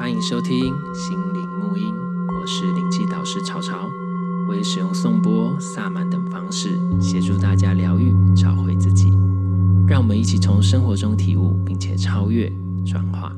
欢迎收听心灵沐音，我是灵气导师潮潮，我会使用颂钵、萨满等方式协助大家疗愈、找回自己。让我们一起从生活中体悟，并且超越、转化。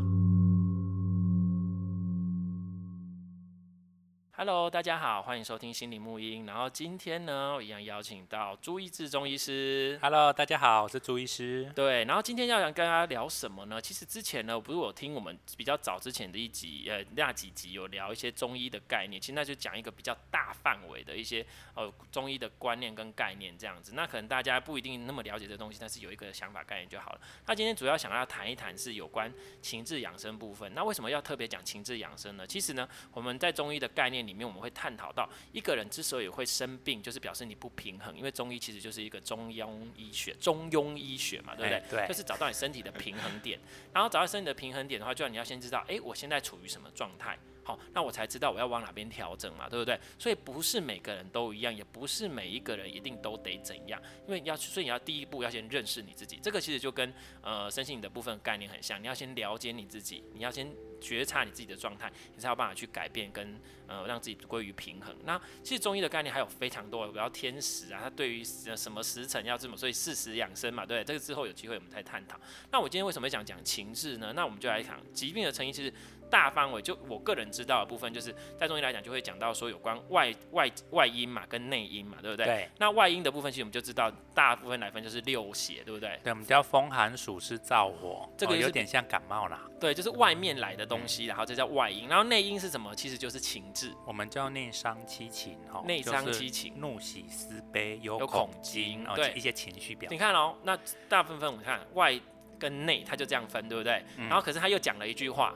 Hello，大家好，欢迎收听心灵沐音。然后今天呢，我一样邀请到朱医治中医师。Hello，大家好，我是朱医师。对，然后今天要想跟大家聊什么呢？其实之前呢，不是我听我们比较早之前的一集，呃，那几集有聊一些中医的概念。其实那就讲一个比较大范围的一些呃中医的观念跟概念这样子。那可能大家不一定那么了解这东西，但是有一个想法概念就好了。那今天主要想要谈一谈是有关情志养生部分。那为什么要特别讲情志养生呢？其实呢，我们在中医的概念里面，我们会探讨到一个人之所以会生病，就是表示你不平衡。因为中医其实就是一个中庸医学，中庸医学嘛，对不对？欸、对，就是找到你身体的平衡点。然后找到身体的平衡点的话，就要你要先知道，哎，我现在处于什么状态？好，那我才知道我要往哪边调整嘛，对不对？所以不是每个人都一样，也不是每一个人一定都得怎样。因为要，所以你要第一步要先认识你自己。这个其实就跟呃身心灵的部分概念很像，你要先了解你自己，你要先。觉察你自己的状态，你才有办法去改变跟呃让自己归于平衡。那其实中医的概念还有非常多，比如天时啊，它对于什么时辰要这么，所以适时养生嘛，对，这个之后有机会我们再探讨。那我今天为什么会讲讲情志呢？那我们就来讲疾病的成因，其实。大范围就我个人知道的部分，就是在中医来讲，就会讲到说有关外外外因嘛，跟内因嘛，对不对？对。那外因的部分，其实我们就知道，大部分来分就是六邪，对不对？对，我们叫风寒暑湿燥火，这个、就是哦、有点像感冒啦。对，就是外面来的东西，然后这叫外因。然后内因是什么？其实就是情志，我们叫内伤七情哈。内伤七情，怒喜思悲忧恐惊，对，一些情绪表。你看哦，那大部分我们看外跟内，他就这样分，对不对？嗯、然后可是他又讲了一句话，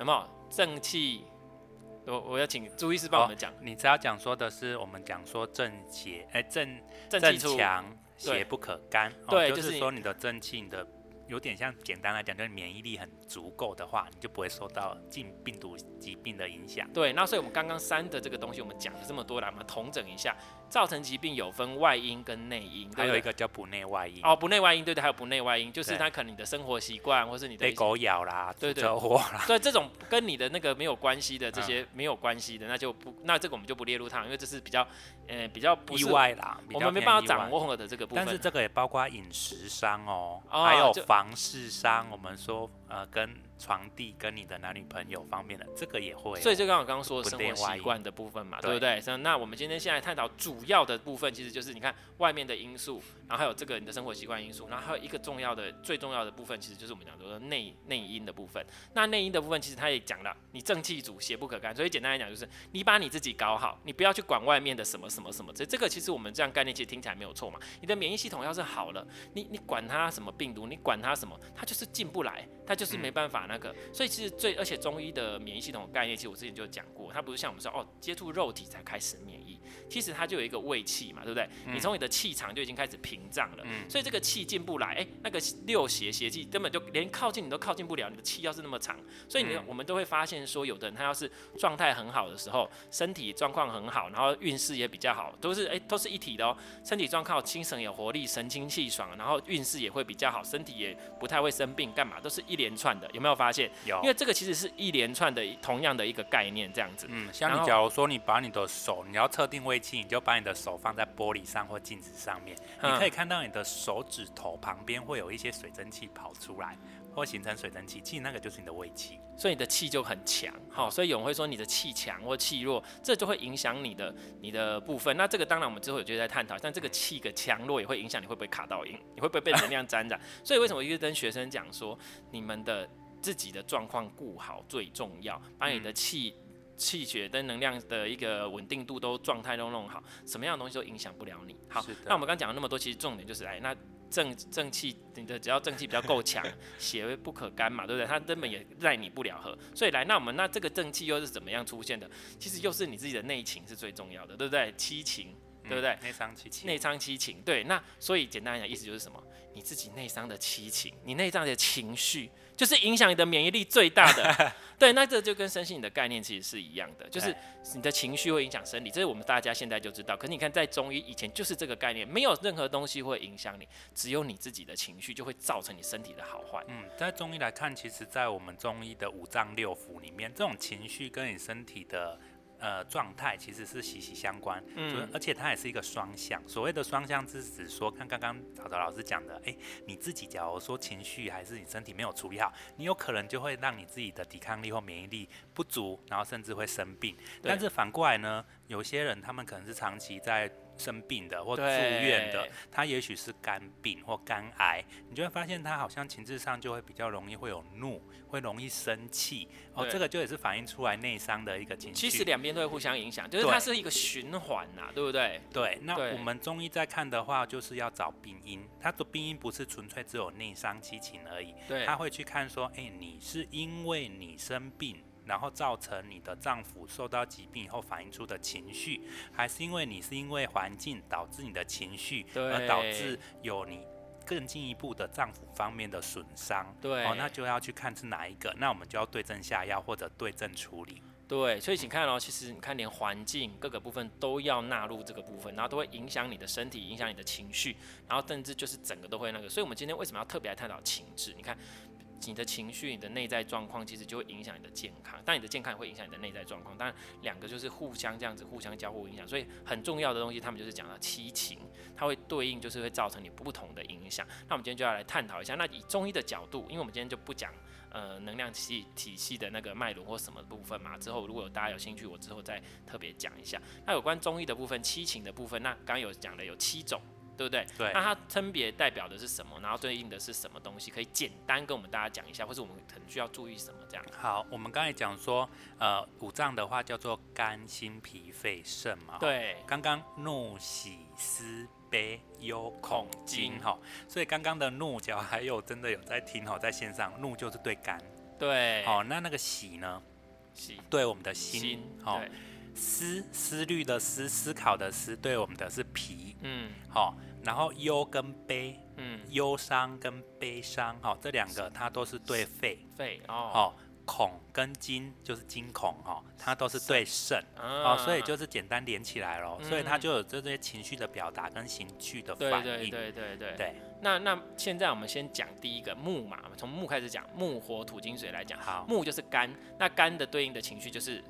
有没有？正气，我我要请朱医师帮我们讲、哦。你只要讲说的是我们讲说正邪，哎、欸、正正强邪不可干，对，哦、就是说你的正气你的有点像简单来讲，就是免疫力很足够的话，你就不会受到进病毒疾病的影响。对，那所以我们刚刚三的这个东西，我们讲了这么多来，我们统整一下。造成疾病有分外因跟内因，还有一个叫不内外因。哦，不内外因，对对，还有不内外因，就是它可能你的生活习惯，或是你的被狗咬啦，对对，车祸啦，对这种跟你的那个没有关系的这些没有关系的，那就不，那这个我们就不列入它，因为这是比较，呃，比较不意外啦，我们没办法掌握的这个部分。但是这个也包括饮食伤哦，还有房事伤，我们说呃跟。床地跟你的男女朋友方面的这个也会，所以就刚刚我刚刚说的生活习惯的部分嘛，对不对？那我们今天现在探讨主要的部分，其实就是你看外面的因素，然后还有这个你的生活习惯因素，然后还有一个重要的、最重要的部分，其实就是我们讲说的内内因的部分。那内因的部分，其实他也讲了，你正气足，邪不可干。所以简单来讲，就是你把你自己搞好，你不要去管外面的什么什么什么。这这个其实我们这样概念其实听起来没有错嘛。你的免疫系统要是好了，你你管它什么病毒，你管它什么，它就是进不来，它就是没办法那个。所以其实。最而且中医的免疫系统概念，其实我之前就讲过，它不是像我们说哦，接触肉体才开始免疫，其实它就有一个胃气嘛，对不对？嗯、你从你的气场就已经开始屏障了，嗯、所以这个气进不来，哎、欸，那个六邪邪气根本就连靠近你都靠近不了，你的气要是那么长，所以你、嗯、我们都会发现说，有的人他要是状态很好的时候，身体状况很好，然后运势也比较好，都是哎、欸、都是一体的哦，身体状况精神有活力，神清气爽，然后运势也会比较好，身体也不太会生病，干嘛都是一连串的，有没有发现？有，因为这个其实是一连串的同样的一个概念，这样子。嗯，像你假如说你把你的手，你要测定位器，你就把你的手放在玻璃上或镜子上面，嗯、你可以看到你的手指头旁边会有一些水蒸气跑出来，或形成水蒸气，其实那个就是你的胃气，所以你的气就很强。好，所以有人会说你的气强或气弱，这就会影响你的你的部分。那这个当然我们之后有机会再探讨，但这个气的强弱也会影响你会不会卡到音，你会不会被能量沾染。所以为什么我一直跟学生讲说，你们的。自己的状况顾好最重要，把你的气气、嗯、血跟能量的一个稳定度都状态都弄好，什么样的东西都影响不了你。好，那我们刚讲了那么多，其实重点就是，哎，那正正气，你的只要正气比较够强，邪不可干嘛，对不对？它根本也赖你不了和。所以来，那我们那这个正气又是怎么样出现的？其实又是你自己的内情是最重要的，对不对？七情。对不对？内伤七情，内伤七情，对。那所以简单来讲，意思就是什么？你自己内伤的七情，你内脏的情绪，就是影响你的免疫力最大的。对，那这就跟身心你的概念其实是一样的，就是你的情绪会影响生理，这是我们大家现在就知道。可是你看，在中医以前就是这个概念，没有任何东西会影响你，只有你自己的情绪就会造成你身体的好坏。嗯，在中医来看，其实，在我们中医的五脏六腑里面，这种情绪跟你身体的。呃，状态其实是息息相关，嗯，而且它也是一个双向。所谓的双向，是指说，看刚刚曹曹老师讲的，哎，你自己假如说情绪还是你身体没有处理好，你有可能就会让你自己的抵抗力或免疫力不足，然后甚至会生病。但是反过来呢，有些人他们可能是长期在。生病的或住院的，他也许是肝病或肝癌，你就会发现他好像情志上就会比较容易会有怒，会容易生气哦，这个就也是反映出来内伤的一个情绪。其实两边都会互相影响，就是它是一个循环呐、啊，对不对？对。那我们中医在看的话，就是要找病因，它的病因不是纯粹只有内伤七情而已，对，他会去看说，哎、欸，你是因为你生病。然后造成你的脏腑受到疾病以后反映出的情绪，还是因为你是因为环境导致你的情绪，而导致有你更进一步的脏腑方面的损伤？对，哦，那就要去看是哪一个，那我们就要对症下药或者对症处理。对，所以请看哦，其实你看连环境各个部分都要纳入这个部分，然后都会影响你的身体，影响你的情绪，然后甚至就是整个都会那个。所以我们今天为什么要特别来探讨情志？你看。你的情绪、你的内在状况，其实就会影响你的健康。但你的健康也会影响你的内在状况。当然，两个就是互相这样子，互相交互影响。所以很重要的东西，他们就是讲到七情，它会对应，就是会造成你不同的影响。那我们今天就要来探讨一下。那以中医的角度，因为我们今天就不讲呃能量系体系的那个脉轮或什么部分嘛。之后如果有大家有兴趣，我之后再特别讲一下。那有关中医的部分，七情的部分，那刚刚有讲的有七种。对不对？对。那它分别代表的是什么？然后对应的是什么东西？可以简单跟我们大家讲一下，或者我们可能需要注意什么？这样。好，我们刚才讲说，呃，五脏的话叫做肝、心、脾、肺、肾嘛。对。刚刚怒、喜、思、悲、忧、恐、惊，哈。所以刚刚的怒，只要还有真的有在听哈，在线上，怒就是对肝。对。好，那那个喜呢？喜对我们的心。好。思思虑的思，思考的思，对我们的是脾。嗯。好。然后忧跟悲，嗯，忧伤跟悲伤，哈、哦，这两个它都是对肺，肺哦，哦，恐跟惊就是惊恐，哈、哦，它都是对肾，啊、哦，所以就是简单连起来咯、嗯。所以它就有这些情绪的表达跟情绪的反应，对对对对对，对。那那现在我们先讲第一个木嘛，从木开始讲，木火土金水来讲，好，木就是肝，那肝的对应的情绪就是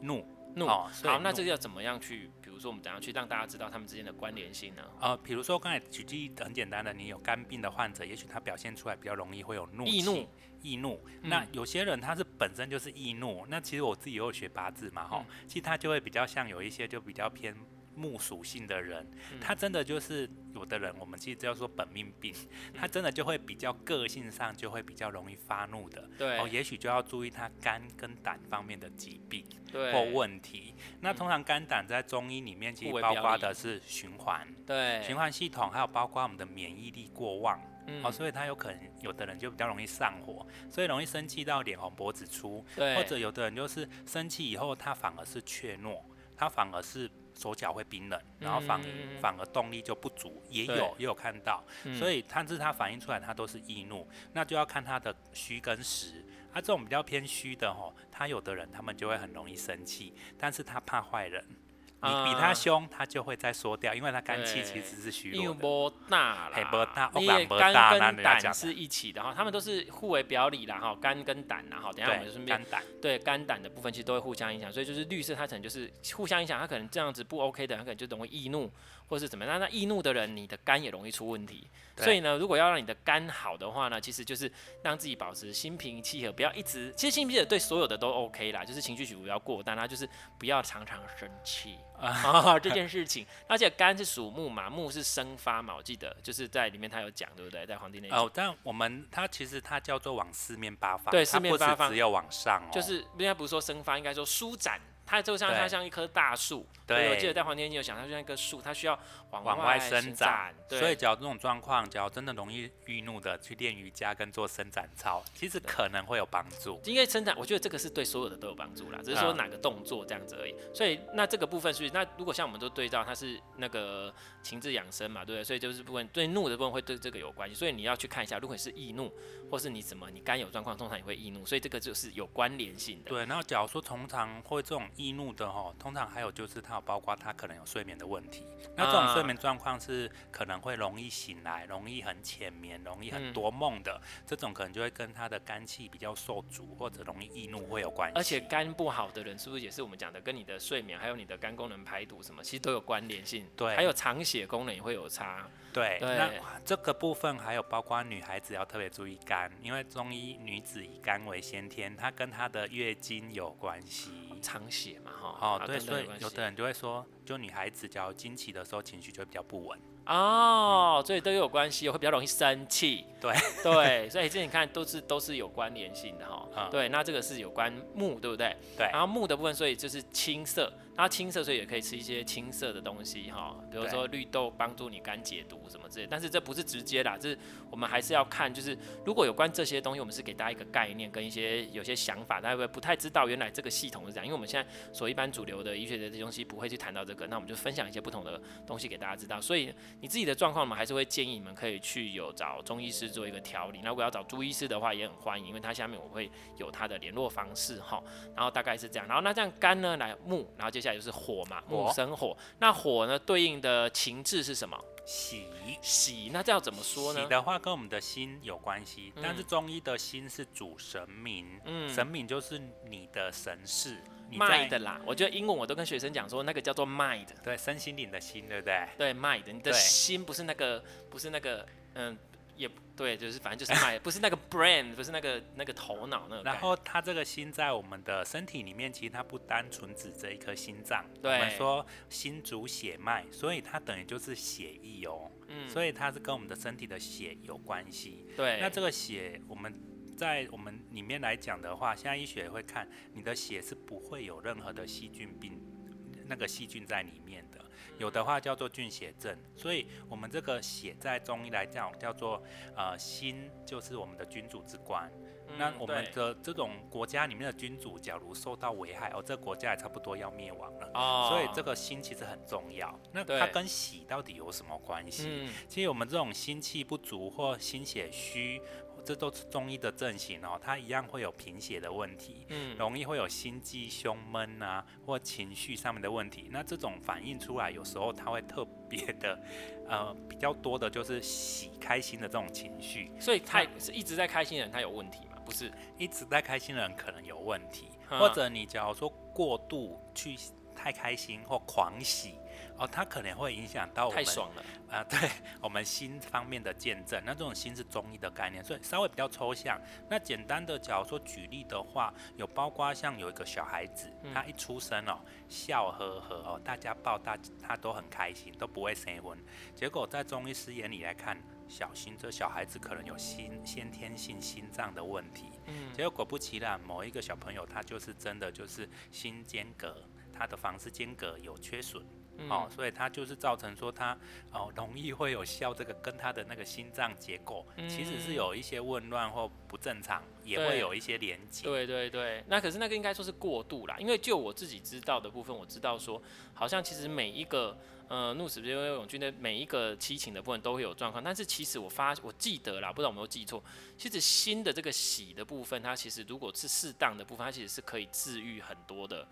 怒。怒、哦，好，那这个要怎么样去？比如说，我们怎样去让大家知道他们之间的关联性呢？呃，比如说刚才举例很简单的，你有肝病的患者，也许他表现出来比较容易会有怒，易怒，易怒。那有些人他是本身就是易怒，那其实我自己也有学八字嘛，哈、嗯，其实他就会比较像有一些就比较偏。木属性的人，他真的就是有的人，我们其实叫做本命病，他真的就会比较个性上就会比较容易发怒的。对，哦，也许就要注意他肝跟胆方面的疾病或问题。那通常肝胆在中医里面其实包括的是循环，对，循环系统，还有包括我们的免疫力过旺，哦，所以他有可能有的人就比较容易上火，所以容易生气到脸红脖子粗，对，或者有的人就是生气以后他反而是怯懦，他反而是。手脚会冰冷，然后反反而动力就不足，也有也有看到，所以它是它反映出来，它都是易怒，那就要看它的虚跟实。它、啊、这种比较偏虚的吼，他有的人他们就会很容易生气，但是他怕坏人。你比他凶，他就会再缩掉，因为他肝气其实是虚弱的。因为波大啦，波大，你肝跟胆是一起的哈，他们都是互为表里啦哈，肝跟胆然后等下我们就顺便肝胆对肝胆的部分其实都会互相影响，所以就是绿色它可能就是互相影响，它可能这样子不 OK 的，它可能就容易易怒。或是怎么样？那那易怒的人，你的肝也容易出问题。所以呢，如果要让你的肝好的话呢，其实就是让自己保持心平气和，不要一直。其实心平气和对所有的都 OK 啦，就是情绪起伏不要过，但他就是不要常常生气啊 这件事情。而且肝是属木嘛，木是生发嘛，我记得就是在里面他有讲，对不对？在《黄帝内经》哦，但我们它其实它叫做往四面八方，对，四面八方只有往上哦，就是应该不是说生发，应该说舒展。它就像它像一棵大树。对，我记得在《黄天你》有讲，它就像一棵树，它需要往外，往外伸展。对，所以，假如这种状况，假如真的容易易怒的，去练瑜伽跟做伸展操，其实可能会有帮助。因为伸展，我觉得这个是对所有的都有帮助啦，只是说哪个动作这样子而已。嗯、所以，那这个部分是，那如果像我们都对照，它是那个情志养生嘛，对不对？所以就是部分对怒的部分会对这个有关系。所以你要去看一下，如果你是易怒，或是你怎么你肝有状况，通常也会易怒，所以这个就是有关联性的。对，然后假如说通常会这种易怒的哈，通常还有就是它有包括它可能有睡眠的问题。那这种睡眠状况是可能会容易醒来，容易很浅眠，容易很多梦的，嗯、这种可能就会跟他的肝气比较受阻，或者容易易怒会有关系。而且肝不好的人，是不是也是我们讲的跟你的睡眠，还有你的肝功能排毒什么，其实都有关联性。对，还有藏血功能也会有差。对，对那这个部分还有包括女孩子要特别注意肝，因为中医女子以肝为先天，它跟她的月经有关系。藏血嘛，哈。哦，对，所以有的人就会说，就女孩子只要经期的时候，情绪就会比较不稳。哦，所以都有关系，会比较容易生气。对对，所以这你看都是都是有关联性的哈。嗯、对，那这个是有关木，对不对？对。然后木的部分，所以就是青色。它青色，所以也可以吃一些青色的东西哈，比如说绿豆帮助你肝解毒什么之类。但是这不是直接啦，就是我们还是要看，就是如果有关这些东西，我们是给大家一个概念跟一些有些想法，大家会不太知道原来这个系统是这样。因为我们现在所一般主流的医学的这些东西不会去谈到这个，那我们就分享一些不同的东西给大家知道。所以你自己的状况，我们还是会建议你们可以去有找中医师做一个调理。那如果要找朱医师的话，也很欢迎，因为他下面我会有他的联络方式哈。然后大概是这样，然后那这样肝呢来木，然后接下来就是火嘛。木生火，那火呢？对应的情志是什么？喜喜，那这要怎么说呢？喜的话跟我们的心有关系，嗯、但是中医的心是主神明，嗯，神明就是你的神识，mind 啦。我觉得英文我都跟学生讲说，那个叫做 mind，对，身心灵的心，对不对？对，mind，你的心不是那个，不是那个，嗯。也对，就是反正就是卖，不是那个 brain，不是那个那个头脑那个。然后它这个心在我们的身体里面，其实它不单纯指这一颗心脏。对。我们说心主血脉，所以它等于就是血液哦。嗯。所以它是跟我们的身体的血有关系。对。那这个血，我们在我们里面来讲的话，现在医学会看你的血是不会有任何的细菌病，那个细菌在里面的。有的话叫做菌血症，所以我们这个血在中医来讲叫做呃心，就是我们的君主之官。嗯、那我们的这种国家里面的君主，假如受到危害，哦，这个国家也差不多要灭亡了。哦。所以这个心其实很重要。那它跟喜到底有什么关系？嗯、其实我们这种心气不足或心血虚。这都是中医的症型哦，它一样会有贫血的问题，嗯，容易会有心悸、胸闷啊，或情绪上面的问题。那这种反映出来，有时候它会特别的，呃，比较多的就是喜开心的这种情绪。所以他是一直在开心的人，他有问题吗？不是，一直在开心的人可能有问题，嗯、或者你假如说过度去太开心或狂喜。哦，它可能会影响到我们，太爽了啊、呃！对我们心方面的见证，那这种心是中医的概念，所以稍微比较抽象。那简单的，假如说举例的话，有包括像有一个小孩子，他一出生哦，笑呵呵哦，大家抱大他都很开心，都不会生闷。结果在中医师眼里来看，小心这小孩子可能有心先天性心脏的问题。嗯，结果果不其然，某一个小朋友他就是真的就是心间隔，他的房室间隔有缺损。嗯、哦，所以它就是造成说它哦容易会有笑，这个跟它的那个心脏结构其实是有一些紊乱或不正常，也会有一些连接。对对对，那可是那个应该说是过度啦，因为就我自己知道的部分，我知道说好像其实每一个呃怒死别人勇军的每一个七情的部分都会有状况，但是其实我发我记得啦，不知道有没有记错，其实心的这个喜的部分，它其实如果是适当的部分，它其实是可以治愈很多的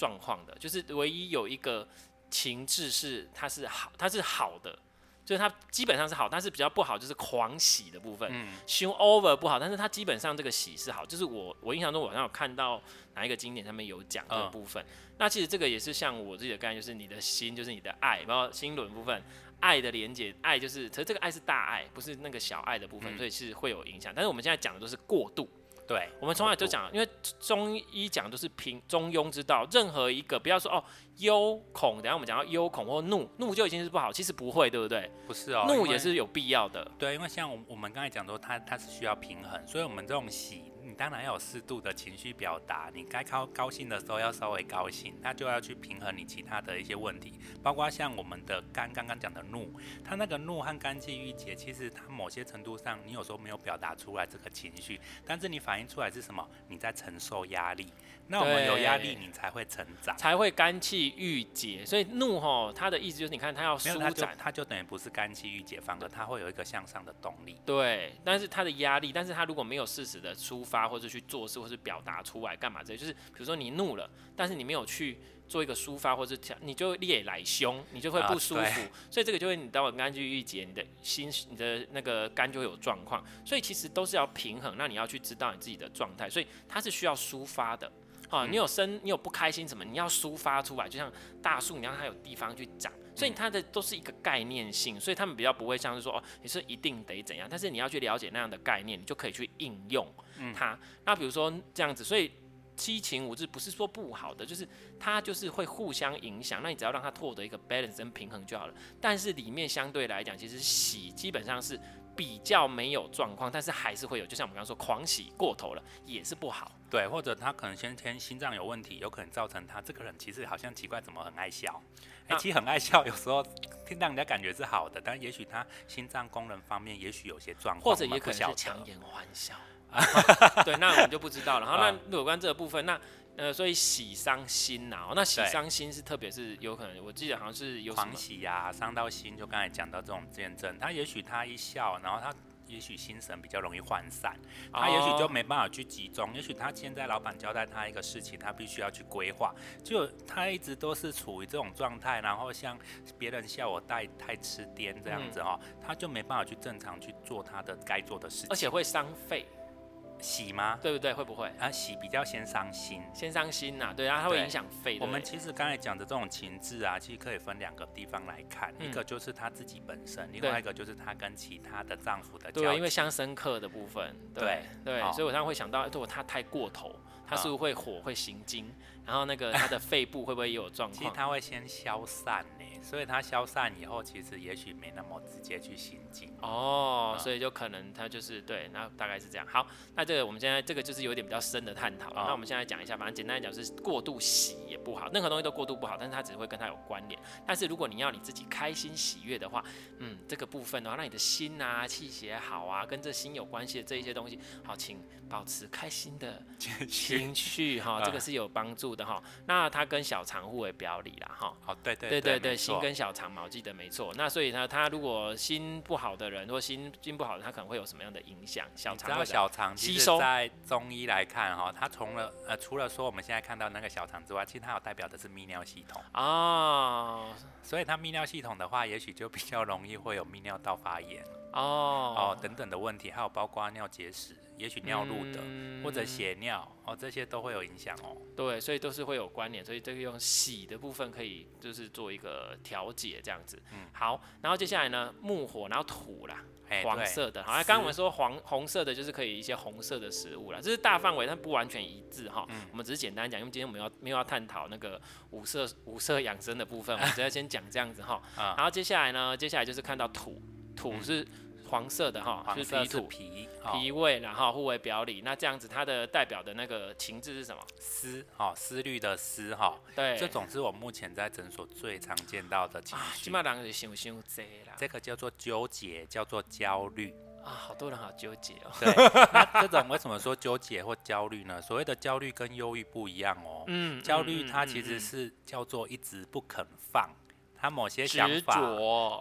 状况的，就是唯一有一个。情志是它是好，它是好的，就是它基本上是好，但是比较不好就是狂喜的部分，嗯，show over 不好，但是它基本上这个喜是好，就是我我印象中我好像有看到哪一个经典上面有讲这个部分，嗯、那其实这个也是像我自己的概念，就是你的心就是你的爱，然后心轮部分爱的连接，爱就是，其实这个爱是大爱，不是那个小爱的部分，嗯、所以是会有影响，但是我们现在讲的都是过度。对，我们从来就讲，因为中医讲都是平中庸之道，任何一个不要说哦忧恐，等下我们讲到忧恐或怒，怒就已经是不好，其实不会，对不对？不是哦，怒也是有必要的。对，因为像我我们刚才讲说，它它是需要平衡，所以我们这种喜你当然要有适度的情绪表达，你该高高兴的时候要稍微高兴，那就要去平衡你其他的一些问题，包括像我们的肝刚刚讲的怒，它那个怒和肝气郁结，其实它某些程度上，你有时候没有表达出来这个情绪，但是你反映出来是什么？你在承受压力。那我们有压力，你才会成长，才会肝气郁结。所以怒吼，它的意思就是，你看它要舒展，它就等于不是肝气郁结，反而它会有一个向上的动力。对，但是它的压力，但是它如果没有适时的抒发，或者去做事，或是表达出来干嘛这些，就是比如说你怒了，但是你没有去做一个抒发，或者你就烈来凶，你就会不舒服。啊、所以这个就会你到了肝气郁结，你的心、你的那个肝就会有状况。所以其实都是要平衡，那你要去知道你自己的状态，所以它是需要抒发的。啊，你有生，你有不开心什么，你要抒发出来，就像大树，你让它有地方去长，所以它的都是一个概念性，所以他们比较不会像是说哦，你是一定得怎样，但是你要去了解那样的概念，你就可以去应用它。那比如说这样子，所以七情五志不是说不好的，就是它就是会互相影响，那你只要让它获得一个 balance 跟平衡就好了。但是里面相对来讲，其实喜基本上是。比较没有状况，但是还是会有，就像我们刚刚说，狂喜过头了也是不好。对，或者他可能先天心脏有问题，有可能造成他这个人其实好像奇怪，怎么很爱笑？哎、欸，其实很爱笑，有时候听让人家感觉是好的，但也许他心脏功能方面也许有些状况，或者也可能是强颜欢笑。对，那我们就不知道了。然后那有关这个部分，那。呃，所以喜伤心呐、啊，那喜伤心是特别是有可能，我记得好像是有狂喜呀、啊，伤到心，就刚才讲到这种见证，他也许他一笑，然后他也许心神比较容易涣散，他也许就没办法去集中，也许他现在老板交代他一个事情，他必须要去规划，就他一直都是处于这种状态，然后像别人笑我带太痴癫这样子哦、嗯，他就没办法去正常去做他的该做的事情，而且会伤肺。喜吗？对不对？会不会啊？喜比较先伤心，先伤心呐、啊。对啊，它会影响肺。我们其实刚才讲的这种情志啊，其实可以分两个地方来看，嗯、一个就是她自己本身，另外一个就是她跟其他的丈夫的。对，因为相生克的部分。对对，所以我常常会想到，如果他太过头，他是不是会火会行经、哦？然后那个他的肺部会不会也有状况？其实他会先消散呢，所以它消散以后，其实也许没那么直接去行进。哦、嗯，所以就可能他就是对，那大概是这样。好，那这个我们现在这个就是有点比较深的探讨、哦。那我们现在讲一下，反正简单来讲是过度喜也不好，任何东西都过度不好，但是它只会跟它有关联。但是如果你要你自己开心喜悦的话，嗯，这个部分的话，让你的心啊、气血好啊，跟这心有关系的这一些东西，好，请保持开心的情绪哈，这个是有帮助的哈。那它跟小肠互为表里啦哈。好，对对对对对，心跟小肠嘛，我记得没错。那所以呢，他如果心不好的人，如果心心不好的，他可能会有什么样的影响？小肠的小肠吸收，在中医来看哈，它除了呃，除了说我们现在看到那个小肠之外，其实它有代表的是泌尿系统哦。所以它泌尿系统的话，也许就比较容易会有泌尿道发炎哦哦等等的问题，还有包括尿结石。也许尿路的、嗯、或者血尿哦，这些都会有影响哦。对，所以都是会有关联，所以这个用喜的部分可以就是做一个调节这样子。嗯，好，然后接下来呢，木火，然后土啦，黄色的。好，刚刚我们说黄红色的，就是可以一些红色的食物啦，这是大范围，但不完全一致哈、嗯。我们只是简单讲，因为今天我们要没有要探讨那个五色五色养生的部分，我们直接先讲这样子哈。然后接下来呢，接下来就是看到土，土是。黄色的哈，是脾土，脾脾胃，然后互为表里。那这样子，它的代表的那个情志是什么？思，哈，思虑的思，哈。对，这种是我目前在诊所最常见到的情绪。起码两个人想想这啦。这个叫做纠结，叫做焦虑。啊，好多人好纠结哦。对，那这种为什么说纠结或焦虑呢？所谓的焦虑跟忧郁不一样哦。嗯。焦虑它其实是叫做一直不肯放。他某些想法，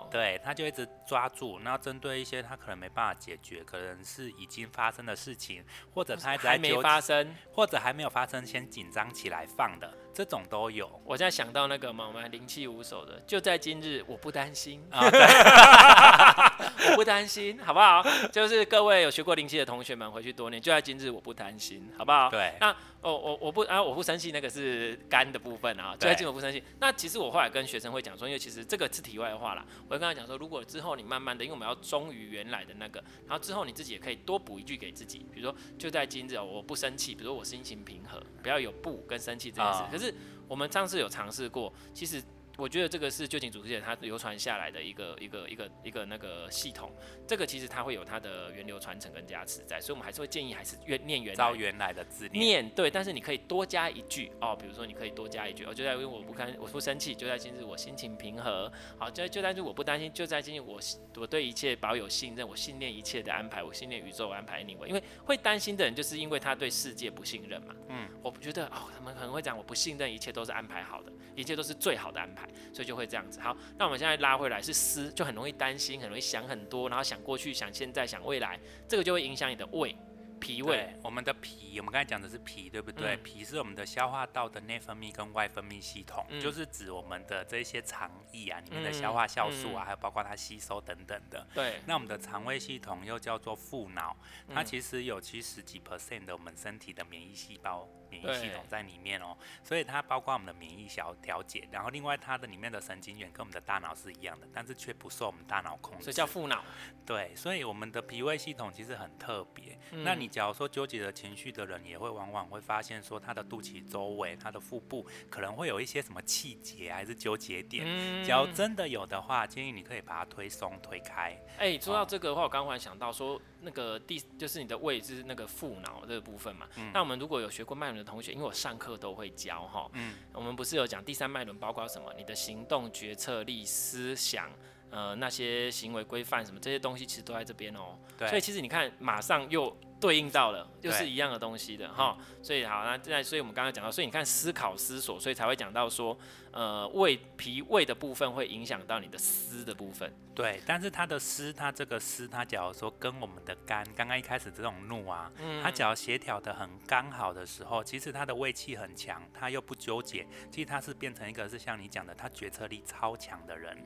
对，他就一直抓住，然后针对一些他可能没办法解决，可能是已经发生的事情，或者他还没发生，或者还没有发生，先紧张起来放的。这种都有，我现在想到那个嘛，我们灵气无手的，就在今日，我不担心啊，我不担心，好不好？就是各位有学过灵气的同学们，回去多念，就在今日，我不担心，好不好？对。那哦，我我不啊，我不生气，那个是肝的部分啊，就在今日我不生气。那其实我后来跟学生会讲说，因为其实这个是题外话啦，我会跟他讲说，如果之后你慢慢的，因为我们要忠于原来的那个，然后之后你自己也可以多补一句给自己，比如说就在今日，我不生气，比如说我心情平和，不要有不跟生气这件事，可是。我们上次有尝试过，其实我觉得这个是旧情主持人他流传下来的一个一个一个一个那个系统，这个其实它会有它的源流传承跟加持在，所以我们还是会建议还是原念原照原来的字念，念对，但是你可以多加一句哦，比如说你可以多加一句哦，就在因为我不看我不生气，就在今日我心情平和，好，就就在就我不担心，就在今日我我对一切保有信任，我信念一切的安排，我信念宇宙安排你我，因为会担心的人就是因为他对世界不信任嘛，嗯，我觉得哦，他们可能会讲我不信任一切都是安排好的，一切都是最好的安排，所以就会这样子。好，那我们现在拉回来是思，就很容易担心，很容易想很多，然后想过去、想现在、想未来，这个就会影响你的胃。脾胃，我们的脾，我们刚才讲的是脾，对不对？嗯、脾是我们的消化道的内分泌跟外分泌系统，嗯、就是指我们的这些肠液啊，里面的消化酵素啊，嗯、还有包括它吸收等等的。对。那我们的肠胃系统又叫做腹脑，它其实有七十几 percent 的我们身体的免疫细胞、免疫系统在里面哦，所以它包括我们的免疫小调节，然后另外它的里面的神经元跟我们的大脑是一样的，但是却不受我们大脑控制，所以叫副脑。对，所以我们的脾胃系统其实很特别。嗯、那你假如说纠结的情绪的人，也会往往会发现说，他的肚脐周围、他的腹部可能会有一些什么气结还是纠结点。嗯，假如真的有的话，建议你可以把它推松、推开。哎、欸，说到这个的话，我刚刚想到说，那个第就是你的胃是那个副脑这个部分嘛。嗯。那我们如果有学过脉轮的同学，因为我上课都会教哈。嗯。我们不是有讲第三脉轮包括什么？你的行动、决策力、思想。呃，那些行为规范什么这些东西，其实都在这边哦。对。所以其实你看，马上又对应到了，又是一样的东西的哈。所以好，那现在，所以我们刚刚讲到，所以你看思考思索，所以才会讲到说，呃，胃脾胃的部分会影响到你的思的部分。对。但是它的思，它这个思，它假如说跟我们的肝，刚刚一开始这种怒啊，嗯、它只要协调的很刚好的时候，其实它的胃气很强，它又不纠结，其实它是变成一个是像你讲的，它决策力超强的人。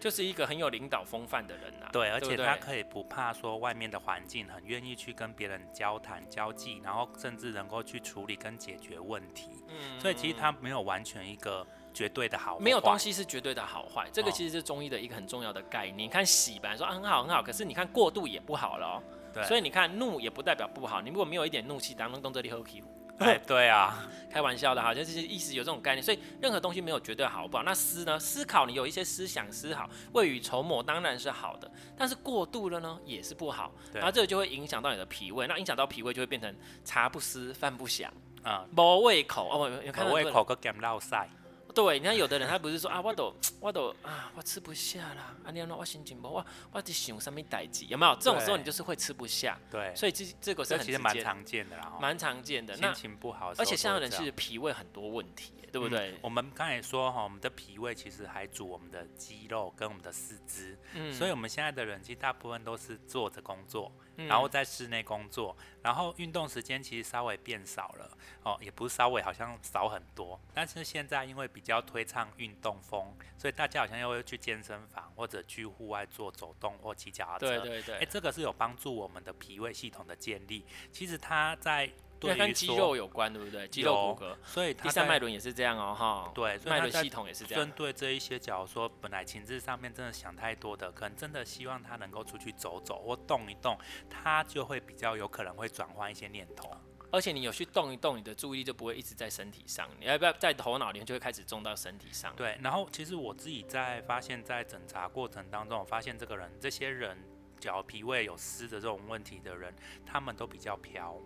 就是一个很有领导风范的人呐、啊，对，而且他可以不怕说外面的环境，很愿意去跟别人交谈交际，然后甚至能够去处理跟解决问题。嗯，所以其实他没有完全一个绝对的好，没有东西是绝对的好坏。这个其实是中医的一个很重要的概念。你看喜吧，说啊很好很好，可是你看过度也不好了哦。对，所以你看怒也不代表不好，你如果没有一点怒气，当中动这里喝皮。哎，对啊，开玩笑的哈，就是意思有这种概念，所以任何东西没有绝对好不好。那思呢？思考你有一些思想思考，未雨绸缪当然是好的，但是过度了呢也是不好。然后这个就会影响到你的脾胃，那影响到脾胃就会变成茶不思饭不想啊，没胃口哦，有看到没胃口个减落塞。对，你看有的人他不是说啊，我都 我都啊，我吃不下啦，啊，你看我心情不好，我我在想什么代志，有没有？这种时候你就是会吃不下。对，所以这这个是很其实蛮常见的啦，蛮常见的。心情不好，而且现在人其实脾胃很多问题，对不对？我们刚才说哈，我们的脾胃其实还主我们的肌肉跟我们的四肢，嗯，所以我们现在的人其实大部分都是坐着工作。然后在室内工作，然后运动时间其实稍微变少了哦，也不是稍微，好像少很多。但是现在因为比较推倡运动风，所以大家好像又会去健身房或者去户外做走动或骑脚踏车。对对对，哎，这个是有帮助我们的脾胃系统的建立。其实它在。对，跟肌肉有关，对不对？肌肉骨骼，所以第三脉轮也是这样哦，哈。对，脉轮系统也是这样。针对这一些，假如说本来情志上面真的想太多的，可能真的希望他能够出去走走或动一动，他就会比较有可能会转换一些念头。而且你有去动一动，你的注意力就不会一直在身体上，你要不要在头脑里面就会开始种到身体上。对，然后其实我自己在发现，在诊查过程当中，我发现这个人，这些人。脚脾胃有湿的这种问题的人，他们都比较飘，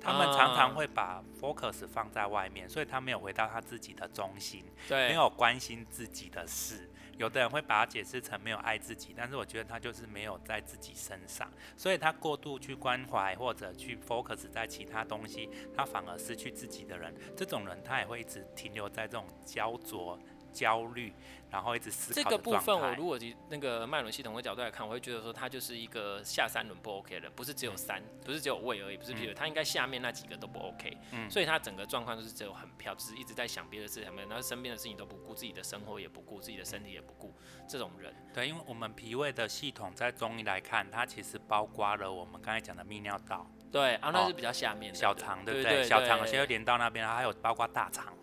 他们常常会把 focus 放在外面，所以他没有回到他自己的中心，对，没有关心自己的事。有的人会把它解释成没有爱自己，但是我觉得他就是没有在自己身上，所以他过度去关怀或者去 focus 在其他东西，他反而失去自己的人。这种人他也会一直停留在这种焦灼。焦虑，然后一直思考。这个部分，我如果以那个脉轮系统的角度来看，我会觉得说，它就是一个下三轮不 OK 的，不是只有三，嗯、不是只有胃而已，不是脾胃，它应该下面那几个都不 OK。嗯，所以它整个状况都是只有很飘，只是一直在想别的事情，然后身边的事情都不顾，自己的生活也不顾，自己的身体也不顾，这种人。对，因为我们脾胃的系统在中医来看，它其实包括了我们刚才讲的泌尿道。对，然后那是比较下面的、哦、小肠，对不对？小肠先连到那边，还有包括大肠。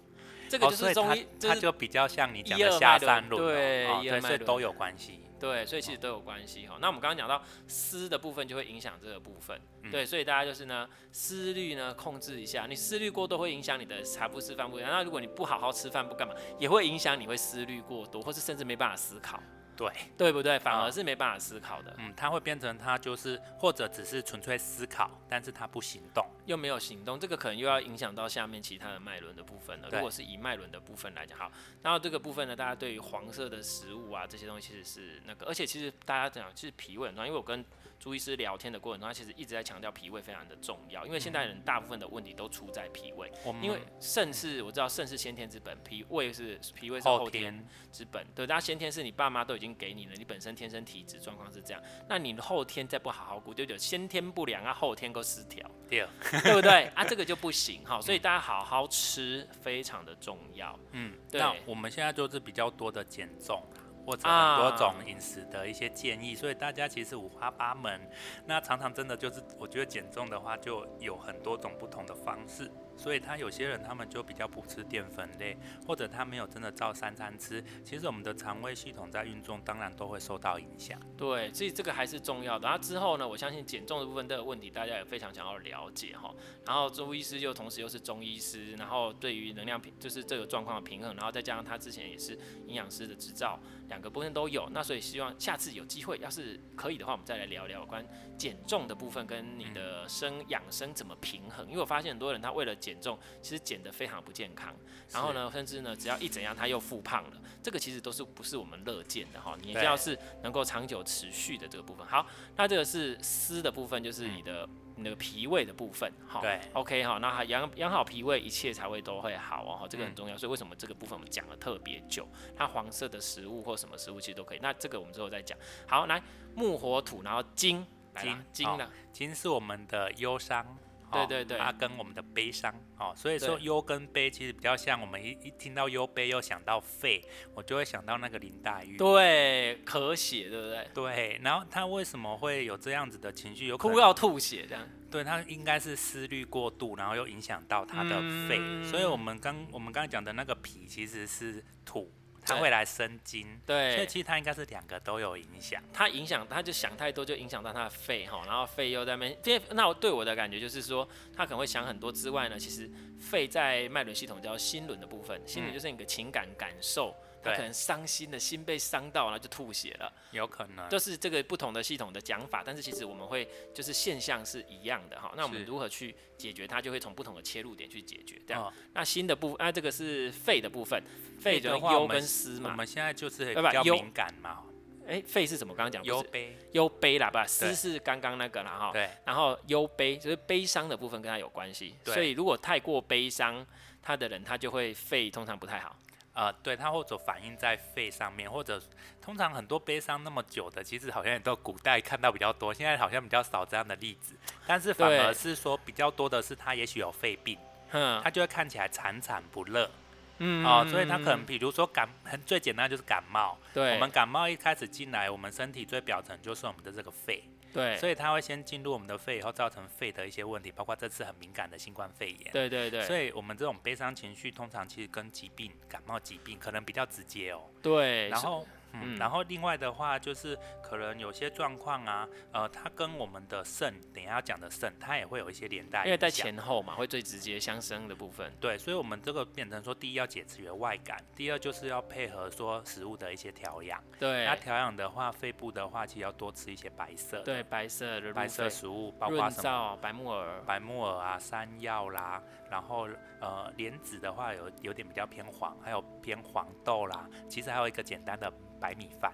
这个就是中医，它就比较像你讲的下三路，对，对，所以都有关系。对，所以其实都有关系哈。那我们刚刚讲到思的部分，就会影响这个部分。对，所以大家就是呢，思虑呢控制一下，你思虑过多会影响你的财富、吃饭不思。那如果你不好好吃饭不干嘛，也会影响你会思虑过多，或是甚至没办法思考。对，对不对？反而是没办法思考的。嗯，他会变成他就是，或者只是纯粹思考，但是他不行动，又没有行动，这个可能又要影响到下面其他的脉轮的部分了。如果是以脉轮的部分来讲，好，然后这个部分呢，大家对于黄色的食物啊这些东西其实是那个，而且其实大家讲，其实脾胃很重要，因为我跟朱医师聊天的过程中，他其实一直在强调脾胃非常的重要，因为现代人大部分的问题都出在脾胃。嗯、因为肾是我知道肾是先天之本，脾胃是脾胃是后天之本。天对，大家先天是你爸妈都已经给你了，你本身天生体质状况是这样，那你后天再不好好顾，就就先天不良啊，后天够失调，对，对不对？啊，这个就不行哈，所以大家好好吃非常的重要。嗯，对。那我们现在就是比较多的减重。或者很多种饮食的一些建议，所以大家其实五花八门。那常常真的就是，我觉得减重的话，就有很多种不同的方式。所以他有些人他们就比较不吃淀粉类，或者他没有真的照三餐吃，其实我们的肠胃系统在运动，当然都会受到影响。对，所以这个还是重要的。然后之后呢，我相信减重的部分这个问题，大家也非常想要了解哈。然后周医师又同时又是中医师，然后对于能量平就是这个状况的平衡，然后再加上他之前也是营养师的执照，两个部分都有。那所以希望下次有机会，要是可以的话，我们再来聊聊有关减重的部分跟你的生养生怎么平衡。因为我发现很多人他为了减减重其实减得非常不健康，然后呢，甚至呢，只要一怎样他又复胖了，这个其实都是不是我们乐见的哈。你要是能够长久持续的这个部分，好，那这个是湿的部分，就是你的那个脾胃的部分，好，对，OK 哈，那养养好脾胃，一切才会都会好哦，这个很重要。所以为什么这个部分我们讲了特别久？它黄色的食物或什么食物其实都可以。那这个我们之后再讲。好，来木火土，然后金，金金呢？金是我们的忧伤。对对对，它跟我们的悲伤哦，所以说忧跟悲其实比较像。我们一一听到忧悲又想到肺，我就会想到那个林黛玉。对，咳血，对不对？对，然后他为什么会有这样子的情绪？有哭要吐血这样？对，他应该是思虑过度，然后又影响到他的肺。嗯、所以我们刚我们刚才讲的那个脾其实是土。它会来生津，对，所以其实他应该是两个都有影响。他影响，他就想太多，就影响到他的肺哈，然后肺又在那边。那我对我的感觉就是说，他可能会想很多之外呢，其实肺在脉轮系统叫心轮的部分，心轮就是你的情感感受。嗯他可能伤心的心被伤到了，就吐血了，有可能。就是这个不同的系统的讲法，但是其实我们会就是现象是一样的哈。那我们如何去解决它，就会从不同的切入点去解决。这样。哦、那心的部分，啊，这个是肺的部分，肺的忧跟思嘛。我们现在就是比较敏感嘛。哎、欸，肺是什么？刚刚讲忧悲，忧悲啦，不，思是刚刚那个啦哈。对。然后忧悲就是悲伤的部分跟它有关系，所以如果太过悲伤，他的人他就会肺通常不太好。呃，对，它或者反映在肺上面，或者通常很多悲伤那么久的，其实好像也都古代看到比较多，现在好像比较少这样的例子。但是反而是说比较多的是他也许有肺病，嗯，他就会看起来惨惨不乐，嗯，哦，所以他可能比如说感，很最简单就是感冒，对，我们感冒一开始进来，我们身体最表层就是我们的这个肺。对，所以它会先进入我们的肺，以后造成肺的一些问题，包括这次很敏感的新冠肺炎。对对对。所以我们这种悲伤情绪，通常其实跟疾病、感冒疾病可能比较直接哦。对。然后。嗯，然后另外的话就是可能有些状况啊，呃，它跟我们的肾，等一下要讲的肾，它也会有一些连带，因为在前后嘛，会最直接相生的部分。对，所以我们这个变成说，第一要解决外感，第二就是要配合说食物的一些调养。对，那调养的话，肺部的话，其实要多吃一些白色。对，白色的白色食物，包括什么？白木耳、白木耳啊，山药啦，然后呃，莲子的话有有点比较偏黄，还有偏黄豆啦，其实还有一个简单的白米饭。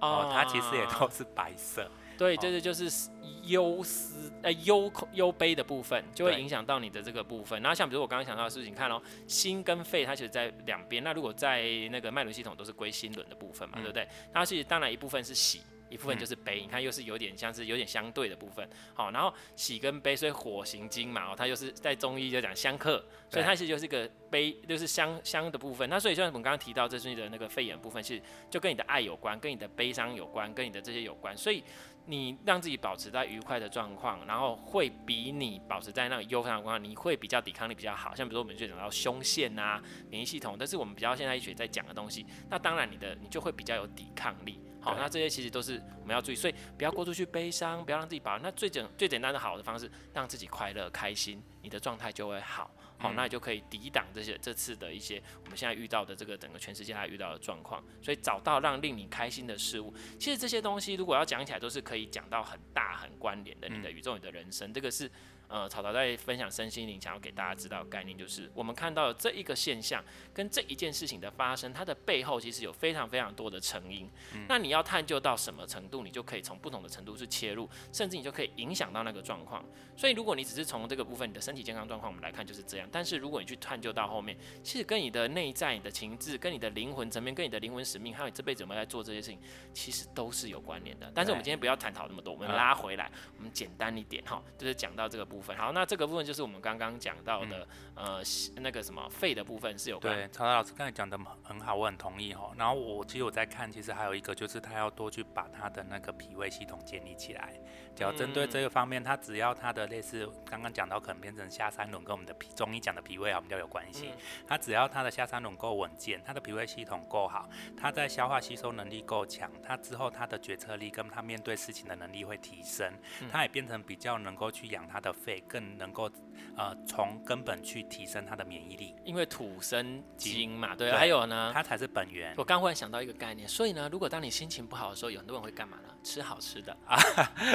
哦，它其实也都是白色。对，这个就是忧思呃忧忧悲的部分，就会影响到你的这个部分。然后像比如我刚刚想到的事情，看哦，心跟肺它其实在两边。那如果在那个脉轮系统都是归心轮的部分嘛，对不对？它其实当然一部分是喜。一部分就是悲，你看又是有点像是有点相对的部分，好，然后喜跟悲，所以火行金嘛，哦，它就是在中医就讲相克，所以它其实就是一个悲，就是相相的部分。那所以像我们刚刚提到这是你的那个肺炎部分，其实就跟你的爱有关，跟你的悲伤有关，跟你的这些有关。所以你让自己保持在愉快的状况，然后会比你保持在那个忧伤的状况，你会比较抵抗力比较好。像比如说我们就讲到胸腺啊、免疫系统，但是我们比较现在医学在讲的东西，那当然你的你就会比较有抵抗力。好，那这些其实都是我们要注意，所以不要过度去悲伤，不要让自己把。那最简最简单的好的方式，让自己快乐开心，你的状态就会好。好，那你就可以抵挡这些这次的一些我们现在遇到的这个整个全世界还遇到的状况。所以找到让令你开心的事物，其实这些东西如果要讲起来，都是可以讲到很大很关联的。你的宇宙，你的人生，这个是。呃，草草在分享身心灵，想要给大家知道的概念，就是我们看到的这一个现象跟这一件事情的发生，它的背后其实有非常非常多的成因。嗯、那你要探究到什么程度，你就可以从不同的程度去切入，甚至你就可以影响到那个状况。所以，如果你只是从这个部分，你的身体健康状况我们来看就是这样。但是，如果你去探究到后面，其实跟你的内在、你的情志、跟你的灵魂层面、跟你的灵魂使命，还有你这辈子有没有在做这些事情，其实都是有关联的。但是，我们今天不要探讨那么多，我们拉回来，我们简单一点哈，就是讲到这个部分。好，那这个部分。就是我们刚刚讲到的，嗯、呃，那个什么肺的部分是有关。对，曹曹老师刚才讲的很好，我很同意哈。然后我其实我在看，其实还有一个就是他要多去把他的那个脾胃系统建立起来。只要针对这个方面，他只要他的类似刚刚讲到，可能变成下三轮跟我们的脾中医讲的脾胃啊比较有关系。他只要他的下三轮够稳健，他的脾胃系统够好，他在消化吸收能力够强，他之后他的决策力跟他面对事情的能力会提升，他也变成比较能够去养他的肺，更能够。呃，从根本去提升他的免疫力，因为土生金嘛，对，对，还有呢，它才是本源。我刚忽然想到一个概念，所以呢，如果当你心情不好的时候，有很多人会干嘛呢？吃好吃的啊，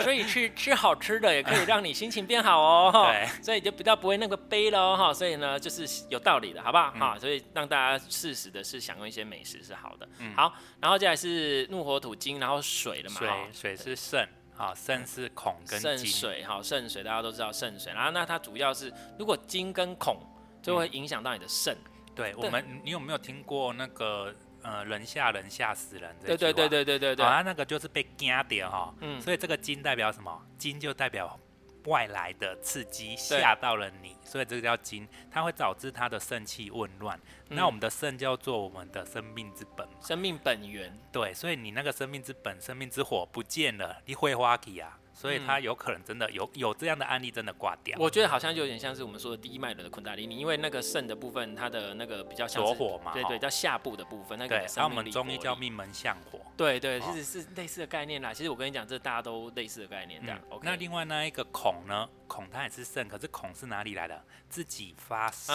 所以去 吃好吃的也可以让你心情变好哦。对，所以就比较不会那个悲喽哈。所以呢，就是有道理的，好不好？哈、嗯，所以让大家适时的是享用一些美食是好的。嗯，好，然后接下来是怒火土金，然后水了嘛，水，水是肾。好，肾是孔跟肾水，好，肾水大家都知道肾水，然后那它主要是如果金跟孔就会影响到你的肾。对，我们你有没有听过那个呃人吓人吓死人这？对对对对对对对。好，它那个就是被惊掉哈。嗯。所以这个金代表什么？金就代表。外来的刺激吓到了你，所以这个叫惊，它会导致他的肾气紊乱。嗯、那我们的肾叫做我们的生命之本，生命本源。对，所以你那个生命之本、生命之火不见了，你会花去啊。所以他有可能真的有有这样的案例，真的挂掉。我觉得好像就有点像是我们说的第一脉轮的昆达里尼，因为那个肾的部分，它的那个比较像着火嘛，对对，叫下部的部分。那个对，然后我们中医叫命门相火。对对，其实是类似的概念啦。其实我跟你讲，这大家都类似的概念这样。OK。那另外那一个孔呢？孔它也是肾，可是恐是哪里来的？自己发出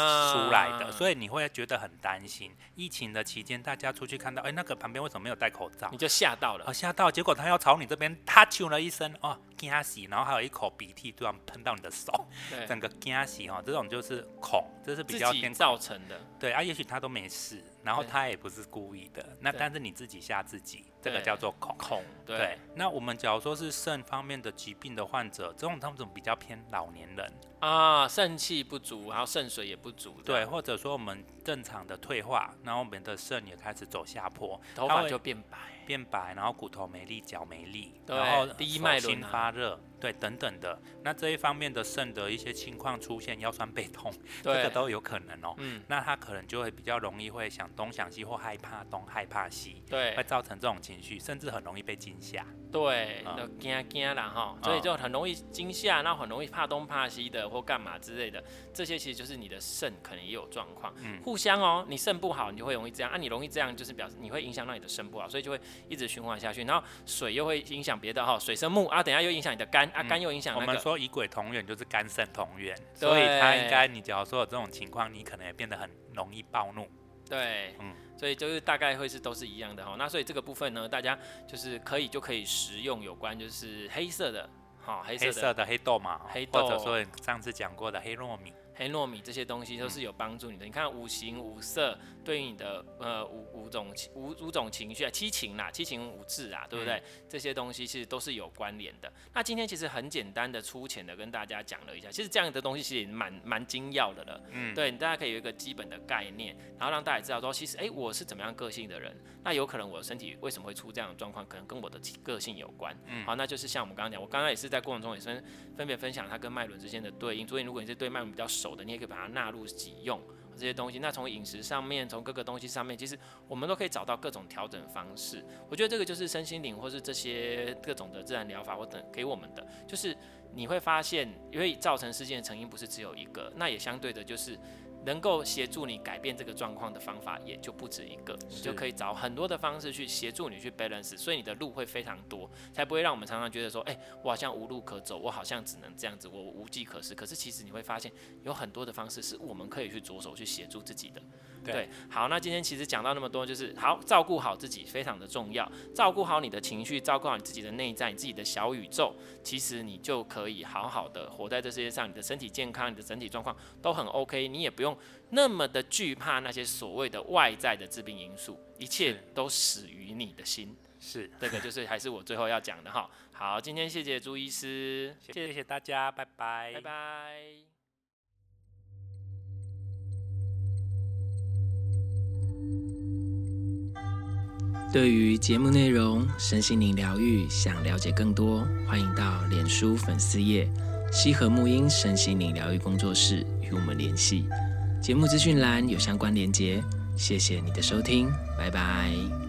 来的，所以你会觉得很担心。疫情的期间，大家出去看到，哎，那个旁边为什么没有戴口罩？你就吓到了。吓到，结果他要朝你这边，他啾了一声，哦，惊喜，然后还。有一口鼻涕突然喷到你的手，整个惊喜哈，这种就是恐，这是比较偏造成的。对啊，也许他都没事，然后他也不是故意的，那但是你自己吓自己，对这个叫做恐恐。对，对，那我们假如说是肾方面的疾病的患者，这种他们怎么比较偏老年人？啊，肾气不足，然后肾水也不足，对，或者说我们正常的退化，然后我们的肾也开始走下坡，头发就变白，变白，然后骨头没力，脚没力，然后第一脉轮发热。对，等等的，那这一方面的肾的一些情况出现，腰酸背痛，这个都有可能哦。嗯，那他可能就会比较容易会想东想西，或害怕东害怕西，对，会造成这种情绪，甚至很容易被惊吓。对，就惊惊啦哈，所以就很容易惊吓，然后很容易怕东怕西的，或干嘛之类的，这些其实就是你的肾可能也有状况，嗯，互相哦，你肾不好，你就会容易这样，啊，你容易这样，就是表示你会影响到你的肾不好，所以就会一直循环下去，然后水又会影响别的哈，水生木啊，等下又影响你的肝。啊，肝又影响、那个嗯、我们说以鬼同源，就是肝肾同源，所以它应该，你假如说有这种情况，你可能也变得很容易暴怒。对，嗯，所以就是大概会是都是一样的哈。那所以这个部分呢，大家就是可以就可以食用有关就是黑色的，哈黑色的黑色的黑豆嘛，黑豆，或者说上次讲过的黑糯米。黑糯米这些东西都是有帮助你的。你看五行五色对于你的呃五五种五五种情绪啊，七情啦，七情五志啊，对不对？嗯、这些东西其实都是有关联的。那今天其实很简单的、粗浅的跟大家讲了一下，其实这样的东西其实也蛮蛮精要的了。嗯，对，大家可以有一个基本的概念，然后让大家知道说，其实哎，我是怎么样个性的人。那有可能我的身体为什么会出这样的状况，可能跟我的个性有关。嗯，好，那就是像我们刚刚讲，我刚刚也是在过程中也是分别分享它跟脉轮之间的对应。所以如果你是对脉轮比较熟的，你也可以把它纳入己用。这些东西。那从饮食上面，从各个东西上面，其实我们都可以找到各种调整方式。我觉得这个就是身心灵或是这些各种的自然疗法或等给我们的，就是你会发现，因为造成事件的成因不是只有一个，那也相对的就是。能够协助你改变这个状况的方法也就不止一个，你就可以找很多的方式去协助你去 balance，所以你的路会非常多，才不会让我们常常觉得说，哎、欸，我好像无路可走，我好像只能这样子，我无计可施。可是其实你会发现，有很多的方式是我们可以去着手去协助自己的。对，对，好，那今天其实讲到那么多，就是好照顾好自己非常的重要，照顾好你的情绪，照顾好你自己的内在，你自己的小宇宙，其实你就可以好好的活在这世界上，你的身体健康，你的整体状况都很 OK，你也不用那么的惧怕那些所谓的外在的致病因素，一切都始于你的心。是，这个就是还是我最后要讲的哈。好，今天谢谢朱医师，谢谢大家，拜拜，拜拜。对于节目内容、身心灵疗愈，想了解更多，欢迎到脸书粉丝页“西和沐音身心灵疗愈工作室”与我们联系。节目资讯栏有相关连接。谢谢你的收听，拜拜。